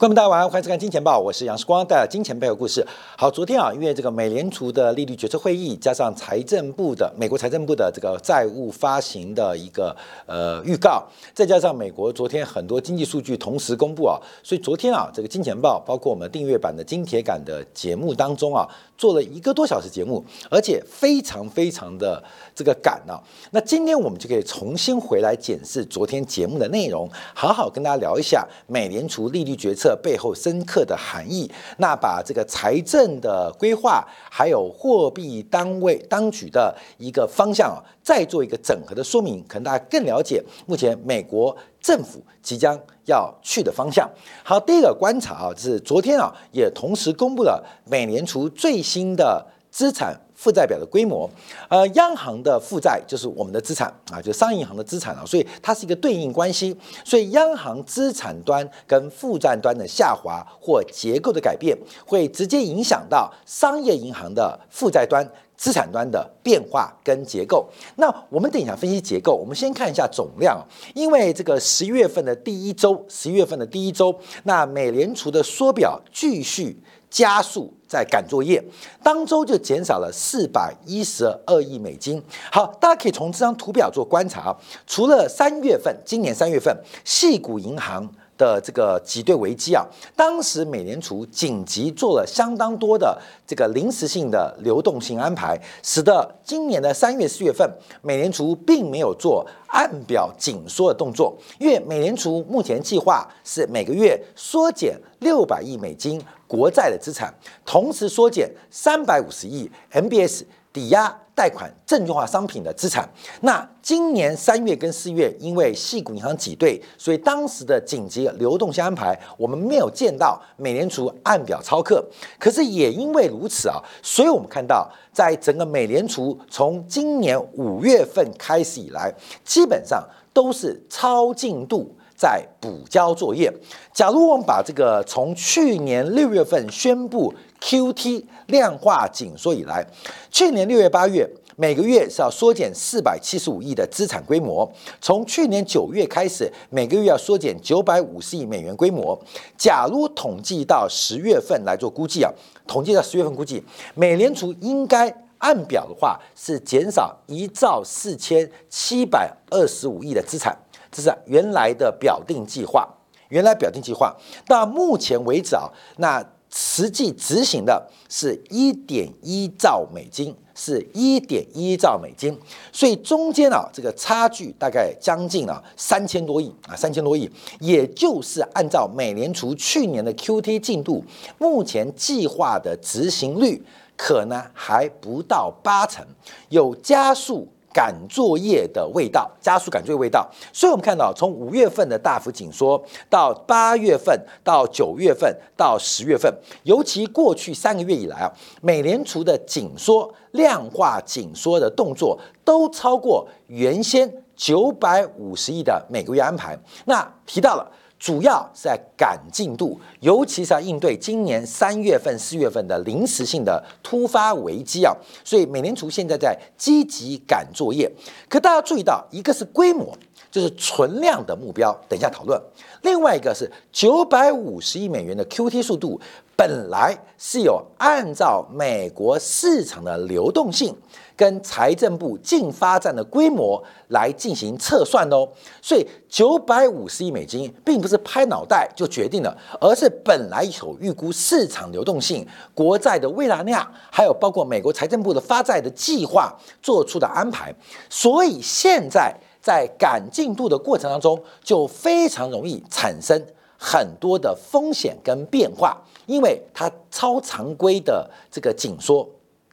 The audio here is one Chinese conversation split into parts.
观众大家晚上好，欢迎收看《金钱报》，我是杨世光，带来金钱背后故事。好，昨天啊，因为这个美联储的利率决策会议，加上财政部的美国财政部的这个债务发行的一个呃预告，再加上美国昨天很多经济数据同时公布啊，所以昨天啊，这个《金钱报》包括我们订阅版的金铁杆的节目当中啊，做了一个多小时节目，而且非常非常的这个赶啊。那今天我们就可以重新回来检视昨天节目的内容，好好跟大家聊一下美联储利率决策。背后深刻的含义，那把这个财政的规划，还有货币单位当局的一个方向啊，再做一个整合的说明，可能大家更了解目前美国政府即将要去的方向。好，第一个观察啊，就是昨天啊，也同时公布了美联储最新的资产。负债表的规模，呃，央行的负债就是我们的资产啊，就商业银行的资产啊，所以它是一个对应关系。所以央行资产端跟负债端的下滑或结构的改变，会直接影响到商业银行的负债端、资产端的变化跟结构。那我们等一下分析结构，我们先看一下总量，因为这个十一月份的第一周，十一月份的第一周，那美联储的缩表继续。加速在赶作业，当周就减少了四百一十二亿美金。好，大家可以从这张图表做观察啊。除了三月份，今年三月份，系股银行的这个挤兑危机啊，当时美联储紧急做了相当多的这个临时性的流动性安排，使得今年的三月四月份，美联储并没有做按表紧缩的动作，因为美联储目前计划是每个月缩减六百亿美金。国债的资产，同时缩减三百五十亿 MBS 抵押贷款证券化商品的资产。那今年三月跟四月，因为系股银行挤兑，所以当时的紧急流动性安排，我们没有见到美联储按表超课。可是也因为如此啊，所以我们看到，在整个美联储从今年五月份开始以来，基本上都是超进度。在补交作业。假如我们把这个从去年六月份宣布 QT 量化紧缩以来，去年六月、八月每个月是要缩减四百七十五亿的资产规模。从去年九月开始，每个月要缩减九百五十亿美元规模。假如统计到十月份来做估计啊，统计到十月份估计，美联储应该按表的话是减少一兆四千七百二十五亿的资产。这是原来的表定计划，原来表定计划到目前为止啊，那实际执行的是一点一兆美金，是一点一兆美金，所以中间啊这个差距大概将近啊三千多亿啊三千多亿，也就是按照美联储去年的 QT 进度，目前计划的执行率可能还不到八成，有加速。赶作业的味道，加速赶作业味道，所以我们看到从五月份的大幅紧缩，到八月份，到九月份，到十月份，尤其过去三个月以来啊，美联储的紧缩、量化紧缩的动作都超过原先九百五十亿的每个月安排。那提到了。主要是在赶进度，尤其是要应对今年三月份、四月份的临时性的突发危机啊，所以美联储现在在积极赶作业。可大家注意到，一个是规模，就是存量的目标，等一下讨论；另外一个是九百五十亿美元的 QT 速度，本来是有按照美国市场的流动性。跟财政部净发展的规模来进行测算的哦，所以九百五十亿美金并不是拍脑袋就决定了，而是本来有预估市场流动性、国债的未来量，还有包括美国财政部的发债的计划做出的安排。所以现在在赶进度的过程当中，就非常容易产生很多的风险跟变化，因为它超常规的这个紧缩。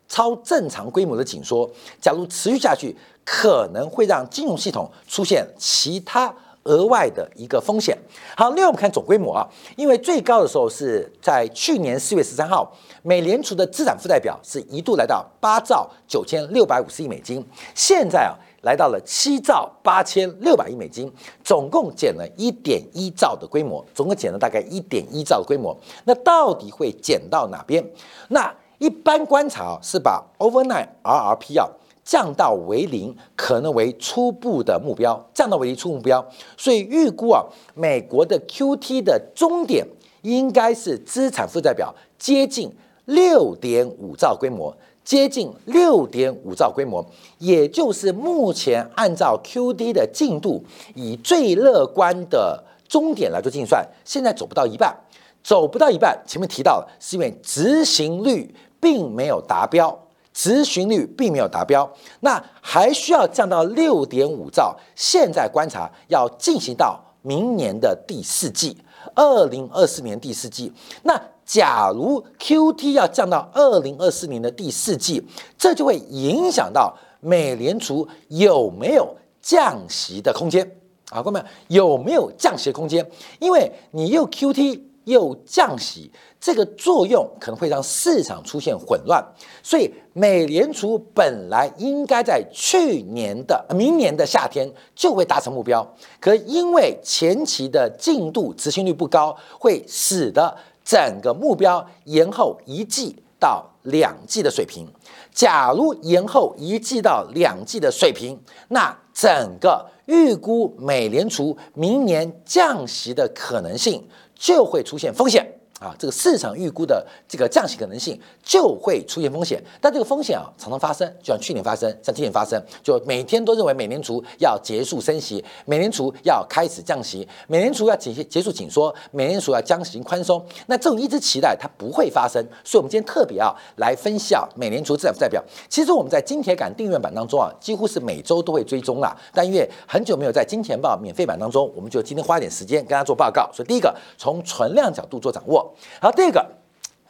超正常规模的紧缩，假如持续下去，可能会让金融系统出现其他额外的一个风险。好，另外我们看总规模啊，因为最高的时候是在去年四月十三号，美联储的资产负债表是一度来到八兆九千六百五十亿美金，现在啊来到了七兆八千六百亿美金，总共减了一点一兆的规模，总共减了大概一点一兆规模。那到底会减到哪边？那？一般观察是把 overnight RRP 啊降到为零，可能为初步的目标，降到为零初目标。所以预估啊，美国的 QT 的终点应该是资产负债表接近六点五兆规模，接近六点五兆规模，也就是目前按照 Q D 的进度，以最乐观的终点来做计算，现在走不到一半，走不到一半。前面提到了，是因为执行率并没有达标。执行率并没有达标，那还需要降到六点五兆。现在观察要进行到明年的第四季，二零二四年第四季。那假如 Q T 要降到二零二四年的第四季，这就会影响到美联储有没有降息的空间啊？各位有没有降息的空间？因为你又 Q T。又降息，这个作用可能会让市场出现混乱，所以美联储本来应该在去年的、明年的夏天就会达成目标，可因为前期的进度执行率不高，会使得整个目标延后一季到两季的水平。假如延后一季到两季的水平，那整个预估美联储明年降息的可能性。就会出现风险。啊，这个市场预估的这个降息可能性就会出现风险，但这个风险啊常常发生，就像去年发生，像今年发生，就每天都认为美联储要结束升息，美联储要开始降息，美联储要结结束紧缩，美联储要将行宽松。那这种一直期待它不会发生，所以我们今天特别啊来分析啊美联储资产负债表。其实我们在金铁杆订阅版当中啊，几乎是每周都会追踪啦，但因为很久没有在金钱报免费版当中，我们就今天花点时间跟大家做报告。所以第一个从存量角度做掌握。好，第二个，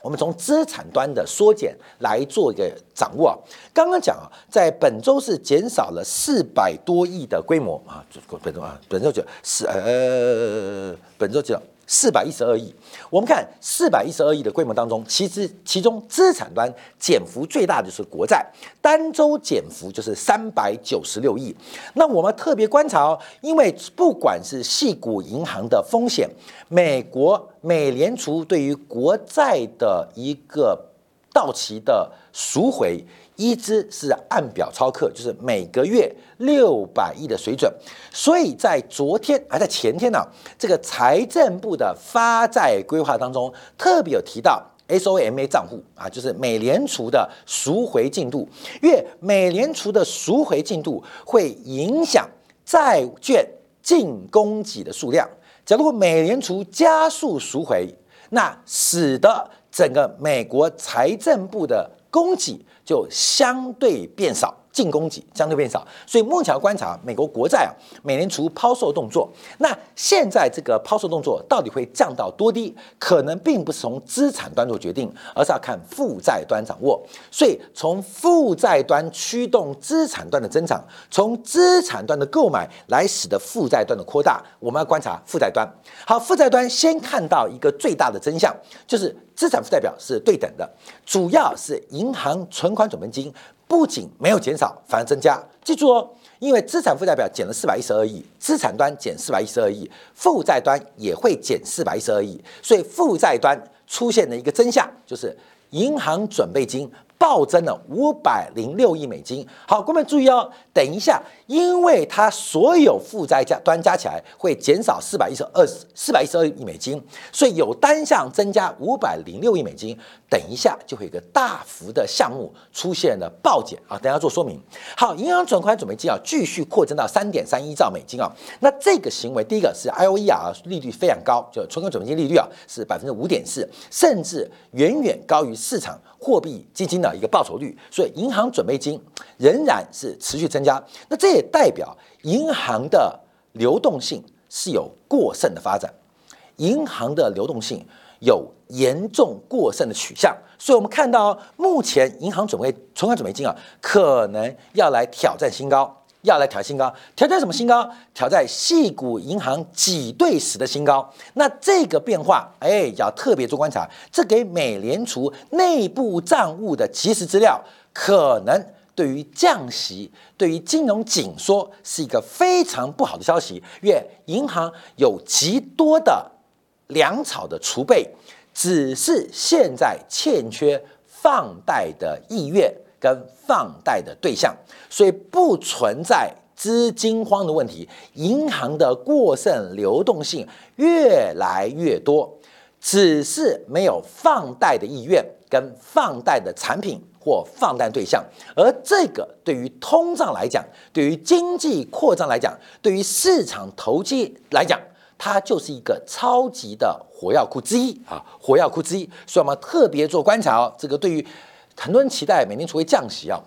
我们从资产端的缩减来做一个掌握啊。刚刚讲啊，在本周是减少了四百多亿的规模啊，本周啊，本周就是呃，本周就。四百一十二亿，我们看四百一十二亿的规模当中，其实其中资产端减幅最大的就是国债，单周减幅就是三百九十六亿。那我们特别观察哦，因为不管是系股银行的风险，美国美联储对于国债的一个到期的赎回。一支是按表超课，就是每个月六百亿的水准，所以在昨天还在前天呢，这个财政部的发债规划当中特别有提到 SOMA 账户啊，就是美联储的赎回进度，因为美联储的赎回进度会影响债券净供给的数量。假如美联储加速赎回，那使得整个美国财政部的供给。就相对变少，净供给相对变少，所以目前观察美国国债啊，美联储抛售动作，那现在这个抛售动作到底会降到多低？可能并不是从资产端做决定，而是要看负债端掌握。所以从负债端驱动资产端的增长，从资产端的购买来使得负债端的扩大。我们要观察负债端。好，负债端先看到一个最大的真相，就是。资产负债表是对等的，主要是银行存款准备金不仅没有减少，反而增加。记住哦，因为资产负债表减了四百一十二亿，资产端减四百一十二亿，负债端也会减四百一十二亿，所以负债端出现的一个真相，就是银行准备金。暴增了五百零六亿美金。好，各位注意哦，等一下，因为它所有负债加端加起来会减少四百一十二四百一十二亿美金，所以有单项增加五百零六亿美金。等一下就会有个大幅的项目出现了暴减啊！等下做说明。好，银行存款准备金啊，继续扩增到三点三一兆美金啊。那这个行为，第一个是 I O E 啊，利率非常高，就存款准备金利率啊是百分之五点四，甚至远远高于市场货币基金的。一个报酬率，所以银行准备金仍然是持续增加。那这也代表银行的流动性是有过剩的发展，银行的流动性有严重过剩的取向。所以我们看到，目前银行准备存款准备金啊，可能要来挑战新高。要来挑新高，挑战什么新高？挑战细股银行挤兑时的新高。那这个变化，哎，要特别做观察。这给美联储内部账务的及时资料，可能对于降息、对于金融紧缩是一个非常不好的消息。因为银行有极多的粮草的储备，只是现在欠缺放贷的意愿。跟放贷的对象，所以不存在资金荒的问题。银行的过剩流动性越来越多，只是没有放贷的意愿跟放贷的产品或放贷对象，而这个对于通胀来讲，对于经济扩张来讲，对于市场投机来讲，它就是一个超级的火药库之一啊，火药库之一。所以我们特别做观察哦，这个对于很多人期待美联储会降息啊，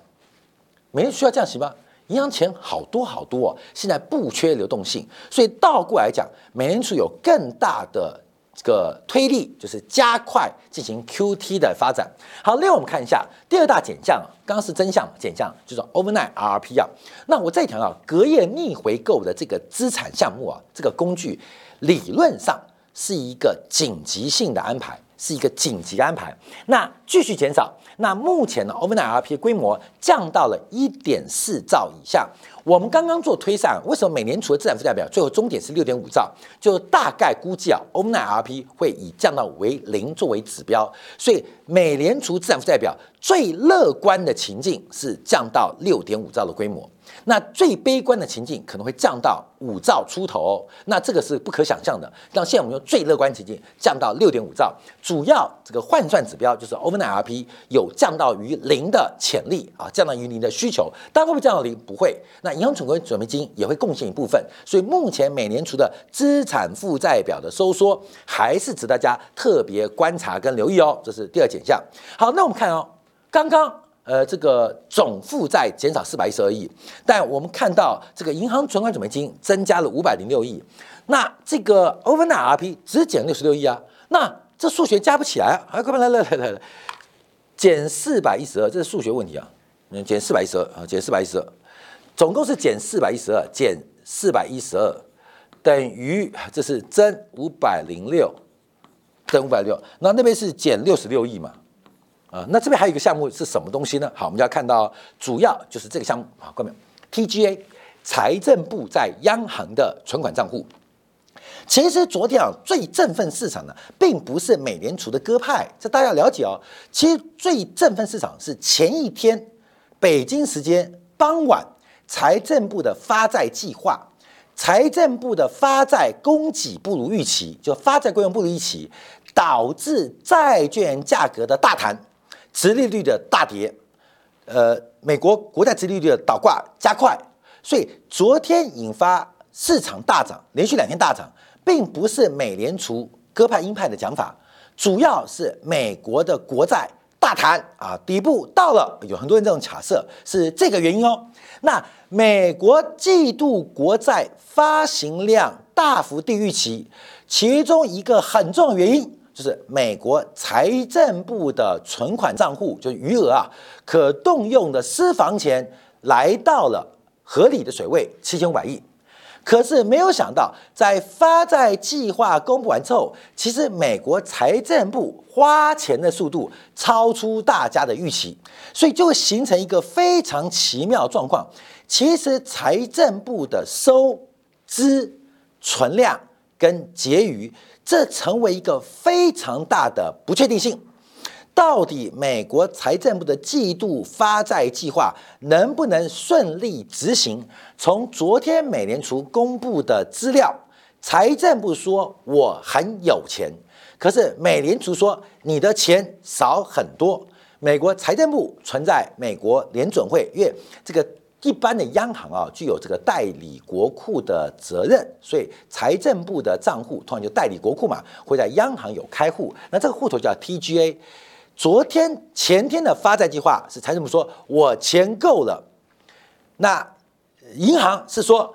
美联储需要降息吗？银行钱好多好多，现在不缺流动性，所以倒过来讲，美联储有更大的这个推力，就是加快进行 QT 的发展。好，另外我们看一下第二大减项，刚刚是真相减项，就是 overnight RRP 啊。那我再强调，隔夜逆回购的这个资产项目啊，这个工具理论上是一个紧急性的安排，是一个紧急安排。那继续减少。那目前呢，overnight RP 规模降到了一点四兆以下。我们刚刚做推算，为什么美联储的资产负债表最后终点是六点五兆？就大概估计啊，overnight RP 会以降到为零作为指标。所以美联储资产负债表最乐观的情境是降到六点五兆的规模。那最悲观的情境可能会降到五兆出头，那这个是不可想象的。那现在我们用最乐观情境降到六点五兆，主要这个换算指标就是 overnight RP 有降到于零的潜力啊，降到于零的需求。但会不会降到零？不会。那银行存款准备金也会贡献一部分。所以目前美联储的资产负债表的收缩还是值得大家特别观察跟留意哦。这是第二减项。好，那我们看哦，刚刚。呃，这个总负债减少四百一十二亿，但我们看到这个银行存款准备金增加了五百零六亿，那这个 overnight RP 只减六十六亿啊，那这数学加不起来啊！来，快来来来来来，减四百一十二，这是数学问题啊！嗯，减四百一十二啊，减四百一十二，总共是减四百一十二，减四百一十二。等于这是增五百零六，增五百六，那那边是减六十六亿嘛？啊，那这边还有一个项目是什么东西呢？好，我们就要看到主要就是这个项目啊，看到？TGA 财政部在央行的存款账户。其实昨天啊，最振奋市场的并不是美联储的鸽派，这大家要了解哦。其实最振奋市场是前一天北京时间傍晚，财政部的发债计划，财政部的发债供给不如预期，就发债规模不如预期，导致债券价格的大弹。殖利率的大跌，呃，美国国债殖利率的倒挂加快，所以昨天引发市场大涨，连续两天大涨，并不是美联储鸽派鹰派的讲法，主要是美国的国债大弹啊，底部到了，有很多人这种假设是这个原因哦。那美国季度国债发行量大幅低于预期，其中一个很重要原因。就是美国财政部的存款账户，就是余额啊，可动用的私房钱来到了合理的水位七千五百亿。可是没有想到，在发债计划公布完之后，其实美国财政部花钱的速度超出大家的预期，所以就会形成一个非常奇妙状况。其实财政部的收支存量跟结余。这成为一个非常大的不确定性，到底美国财政部的季度发债计划能不能顺利执行？从昨天美联储公布的资料，财政部说我很有钱，可是美联储说你的钱少很多。美国财政部存在美国联准会，因为这个。一般的央行啊，具有这个代理国库的责任，所以财政部的账户通常就代理国库嘛，会在央行有开户。那这个户头叫 TGA。昨天前天的发债计划是财政部说我钱够了，那银行是说。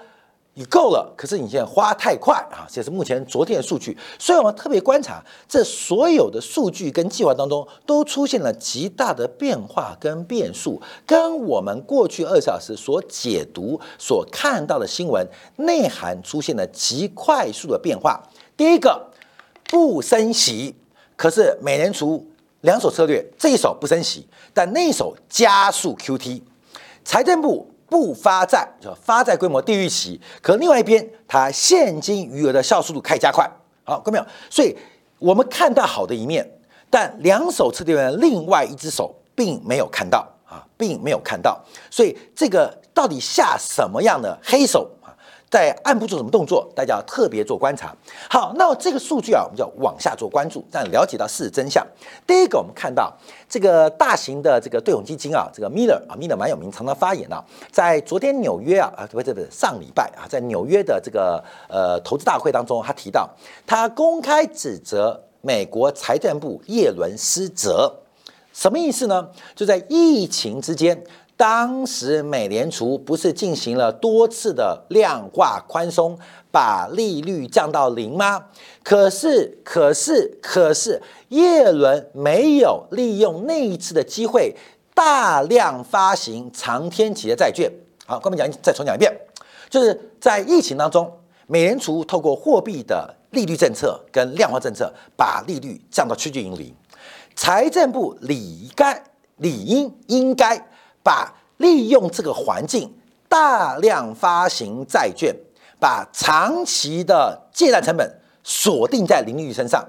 你够了，可是你现在花太快啊！这是目前昨天的数据，所以我们特别观察这所有的数据跟计划当中，都出现了极大的变化跟变数，跟我们过去二小时所解读、所看到的新闻内涵出现了极快速的变化。第一个，不升息，可是美联储两手策略，这一手不升息，但那一手加速 QT，财政部。不发债，就发债规模低于预期，可另外一边，它现金余额的效速度开始加快。好，看到没有？所以我们看到好的一面，但两手策略的另外一只手并没有看到啊，并没有看到。所以这个到底下什么样的黑手？在暗部做什么动作，大家要特别做观察。好，那这个数据啊，我们就要往下做关注，但了解到事实真相。第一个，我们看到这个大型的这个对冲基金啊，这个 Miller 啊，Miller 蛮有名，常常发言啊，在昨天纽约啊，啊不对不不，上礼拜啊，在纽约的这个呃投资大会当中，他提到他公开指责美国财政部耶伦失责，什么意思呢？就在疫情之间。当时美联储不是进行了多次的量化宽松，把利率降到零吗？可是，可是，可是，耶伦没有利用那一次的机会，大量发行长天期的债券。好，我们讲再重讲一遍，就是在疫情当中，美联储透过货币的利率政策跟量化政策，把利率降到趋近于零。财政部理该理应应该。把利用这个环境大量发行债券，把长期的借贷成本锁定在零利率身上，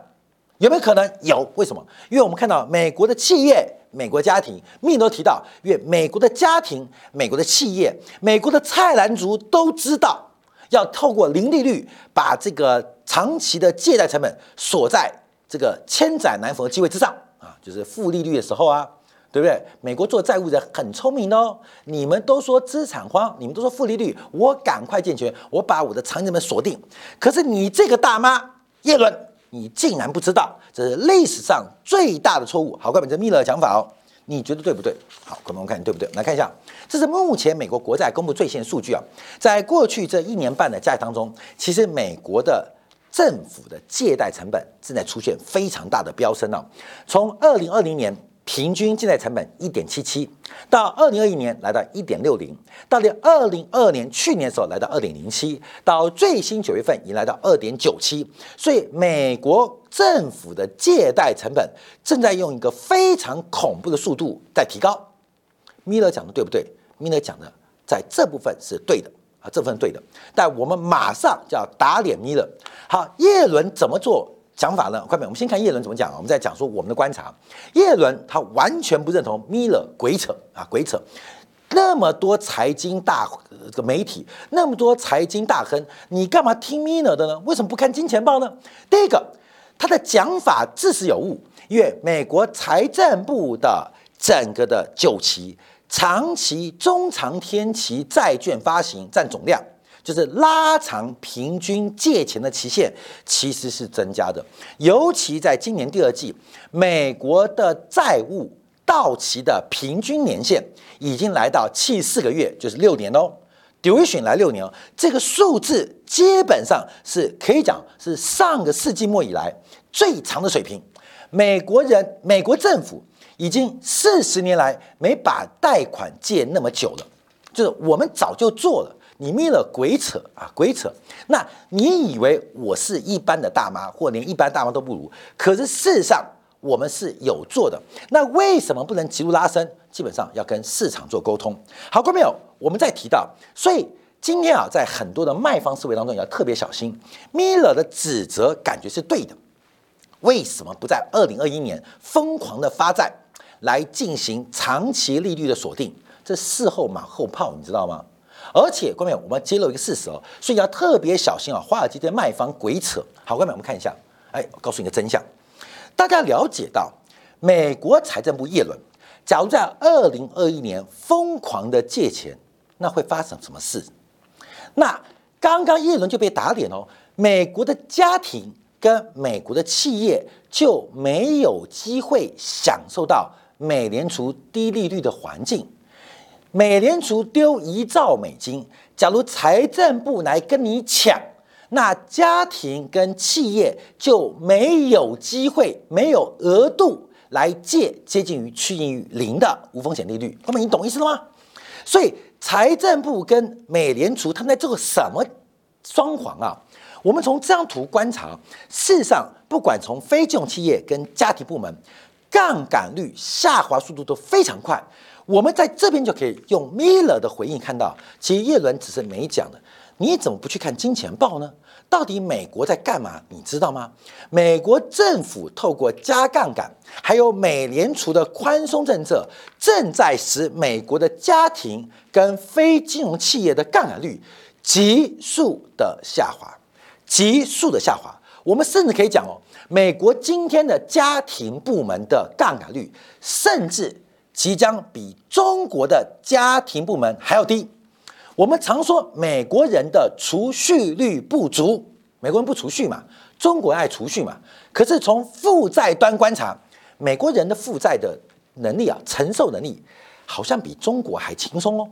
有没有可能？有，为什么？因为我们看到美国的企业、美国家庭，密都提到，因为美国的家庭、美国的企业、美国的菜篮族都知道，要透过零利率把这个长期的借贷成本锁在这个千载难逢的机会之上啊，就是负利率的时候啊。对不对？美国做债务的很聪明哦。你们都说资产荒，你们都说负利率，我赶快健全，我把我的长期们锁定。可是你这个大妈耶伦，你竟然不知道，这是历史上最大的错误。好，关本这密勒的讲法哦，你觉得对不对？好，我们看对不对？来看一下，这是目前美国国债公布最新的数据啊。在过去这一年半的债当中，其实美国的政府的借贷成本正在出现非常大的飙升哦。从二零二零年。平均借贷成本一点七七，到二零二一年来到一点六零，到了二零二二年去年的时候来到二点零七，到最新九月份已来到二点九七，所以美国政府的借贷成本正在用一个非常恐怖的速度在提高。米勒讲的对不对？米勒讲的在这部分是对的啊，这部分对的，但我们马上就要打脸米勒。好，叶伦怎么做？讲法呢？快点，我们先看叶伦怎么讲啊？我们再讲说我们的观察。叶伦他完全不认同米勒鬼扯啊，鬼扯！那么多财经大个媒体，那么多财经大亨，你干嘛听米勒的呢？为什么不看金钱报呢？第一个，他的讲法自是有误，因为美国财政部的整个的九期、长期、中长天期债券发行占总量。就是拉长平均借钱的期限，其实是增加的。尤其在今年第二季，美国的债务到期的平均年限已经来到七四个月，就是六年哦。duration 来六年哦，这个数字基本上是可以讲是上个世纪末以来最长的水平。美国人、美国政府已经四十年来没把贷款借那么久了，就是我们早就做了。你灭了鬼扯啊，鬼扯！那你以为我是一般的大妈，或连一般大妈都不如？可是事实上，我们是有做的。那为什么不能急速拉升？基本上要跟市场做沟通。好，各位朋友，我们再提到，所以今天啊，在很多的卖方思维当中，也要特别小心。米勒的指责感觉是对的，为什么不在二零二一年疯狂的发债来进行长期利率的锁定？这事后马后炮，你知道吗？而且，各位，我们揭露一个事实哦，所以要特别小心啊！华尔街的卖方鬼扯。好，各位，我们看一下，哎，告诉你个真相。大家了解到，美国财政部耶伦，假如在二零二一年疯狂的借钱，那会发生什么事？那刚刚耶伦就被打脸哦，美国的家庭跟美国的企业就没有机会享受到美联储低利率的环境。美联储丢一兆美金，假如财政部来跟你抢，那家庭跟企业就没有机会，没有额度来借接近于趋近于零的无风险利率。那么你懂意思了吗？所以财政部跟美联储他们在做什么双簧啊？我们从这张图观察，事实上不管从非金融企业跟家庭部门，杠杆率下滑速度都非常快。我们在这边就可以用米勒的回应看到，其实叶伦只是没讲的。你怎么不去看金钱报呢？到底美国在干嘛？你知道吗？美国政府透过加杠杆，还有美联储的宽松政策，正在使美国的家庭跟非金融企业的杠杆率急速的下滑，急速的下滑。我们甚至可以讲哦，美国今天的家庭部门的杠杆率，甚至即将比中国的家庭部门还要低。我们常说美国人的储蓄率不足，美国人不储蓄嘛，中国爱储蓄嘛。可是从负债端观察，美国人的负债的能力啊，承受能力好像比中国还轻松哦。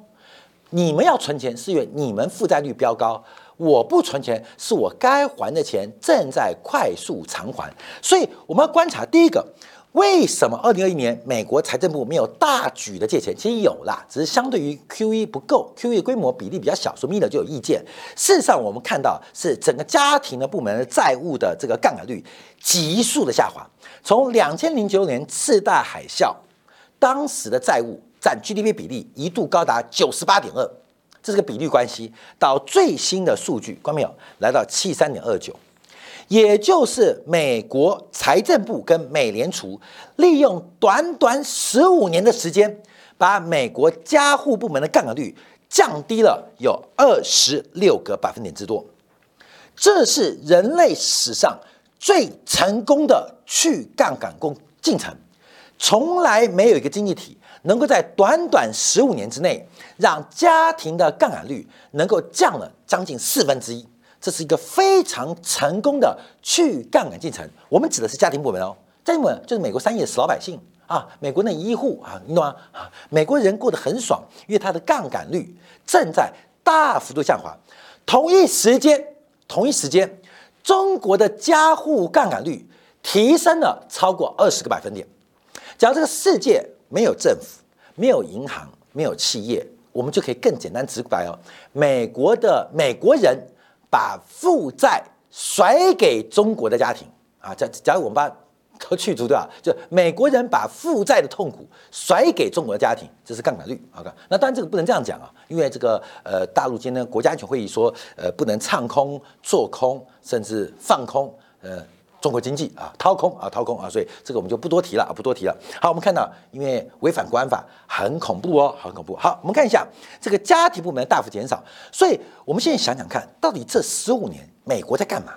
你们要存钱是因为你们负债率飙高。我不存钱，是我该还的钱正在快速偿还，所以我们要观察第一个，为什么二零二一年美国财政部没有大举的借钱？其实有啦，只是相对于 QE 不够，QE 规模比例比较小，所以 m i l 就有意见。事实上，我们看到是整个家庭的部门的债务的这个杠杆率急速的下滑，从两千零九年次贷海啸，当时的债务占 GDP 比例一度高达九十八点二。这是个比率关系，到最新的数据，关没有？来到七三点二九，也就是美国财政部跟美联储利用短短十五年的时间，把美国家户部门的杠杆率降低了有二十六个百分点之多。这是人类史上最成功的去杠杆工进程，从来没有一个经济体。能够在短短十五年之内，让家庭的杠杆率能够降了将近四分之一，这是一个非常成功的去杠杆进程。我们指的是家庭部门哦，家庭部门就是美国三亿的死老百姓啊，美国那一亿户啊，你懂吗？啊，美国人过得很爽，因为他的杠杆率正在大幅度下滑。同一时间，同一时间，中国的家户杠杆率提升了超过二十个百分点。假如这个世界，没有政府，没有银行，没有企业，我们就可以更简单直白哦。美国的美国人把负债甩给中国的家庭啊，假假如我们把都去除掉，就美国人把负债的痛苦甩给中国的家庭，这是杠杆率。OK，那当然这个不能这样讲啊，因为这个呃，大陆今天国家安全会议说，呃，不能唱空、做空，甚至放空，呃。中国经济啊，掏空啊，掏空啊，所以这个我们就不多提了啊，不多提了。好，我们看到，因为违反国安法很恐怖哦，很恐怖。好，我们看一下这个家庭部门大幅减少，所以我们现在想想看，到底这十五年美国在干嘛？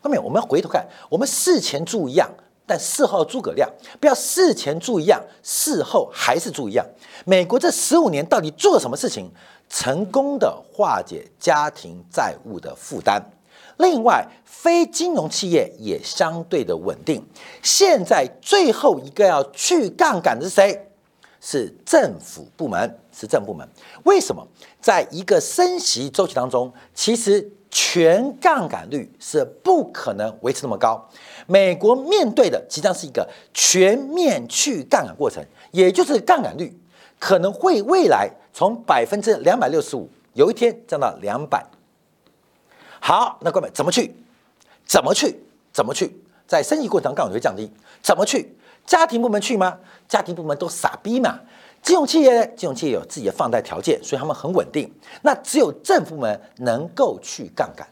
后面我们回头看，我们事前猪一样，但事后诸葛亮，不要事前猪一样，事后还是猪一样。美国这十五年到底做了什么事情，成功的化解家庭债务的负担？另外，非金融企业也相对的稳定。现在最后一个要去杠杆的是谁？是政府部门，是政部门。为什么？在一个升息周期当中，其实全杠杆率是不可能维持那么高。美国面对的即将是一个全面去杠杆过程，也就是杠杆率可能会未来从百分之两百六十五，有一天降到两百。好，那各位怎么去？怎么去？怎么去？在生意过程中杠杆会降低，怎么去？家庭部门去吗？家庭部门都傻逼嘛！金融企业，金融企业有自己的放贷条件，所以他们很稳定。那只有政府部门能够去杠杆，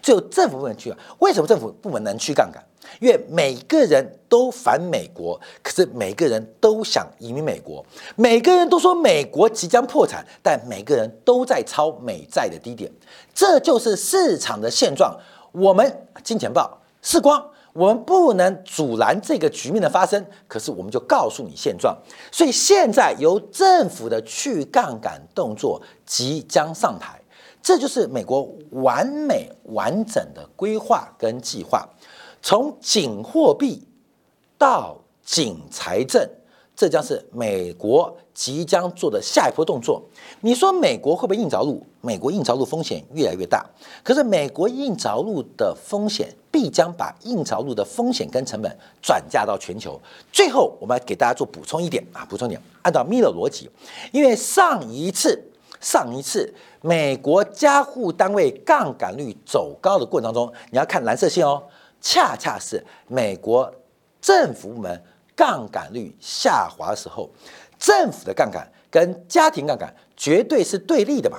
只有政府部门去啊。为什么政府部门能去杠杆？因为每个人都反美国，可是每个人都想移民美国，每个人都说美国即将破产，但每个人都在抄美债的低点，这就是市场的现状。我们金钱豹是光，我们不能阻拦这个局面的发生，可是我们就告诉你现状。所以现在由政府的去杠杆动作即将上台，这就是美国完美完整的规划跟计划。从紧货币到紧财政，这将是美国即将做的下一波动作。你说美国会不会硬着陆？美国硬着陆风险越来越大。可是美国硬着陆的风险必将把硬着陆的风险跟成本转嫁到全球。最后，我们来给大家做补充一点啊，补充点。按照米勒逻辑，因为上一次上一次美国加户单位杠杆率走高的过程当中，你要看蓝色线哦。恰恰是美国政府部门杠杆率下滑的时候，政府的杠杆跟家庭杠杆绝对是对立的嘛？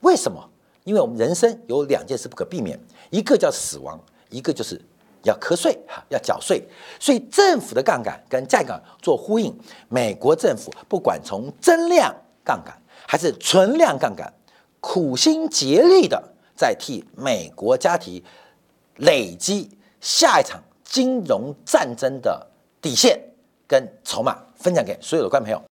为什么？因为我们人生有两件事不可避免，一个叫死亡，一个就是要瞌睡哈，要缴税。所以政府的杠杆跟价杆做呼应。美国政府不管从增量杠杆还是存量杠杆，苦心竭力的在替美国家庭累积下一场金融战争的底线跟筹码，分享给所有的观众朋友。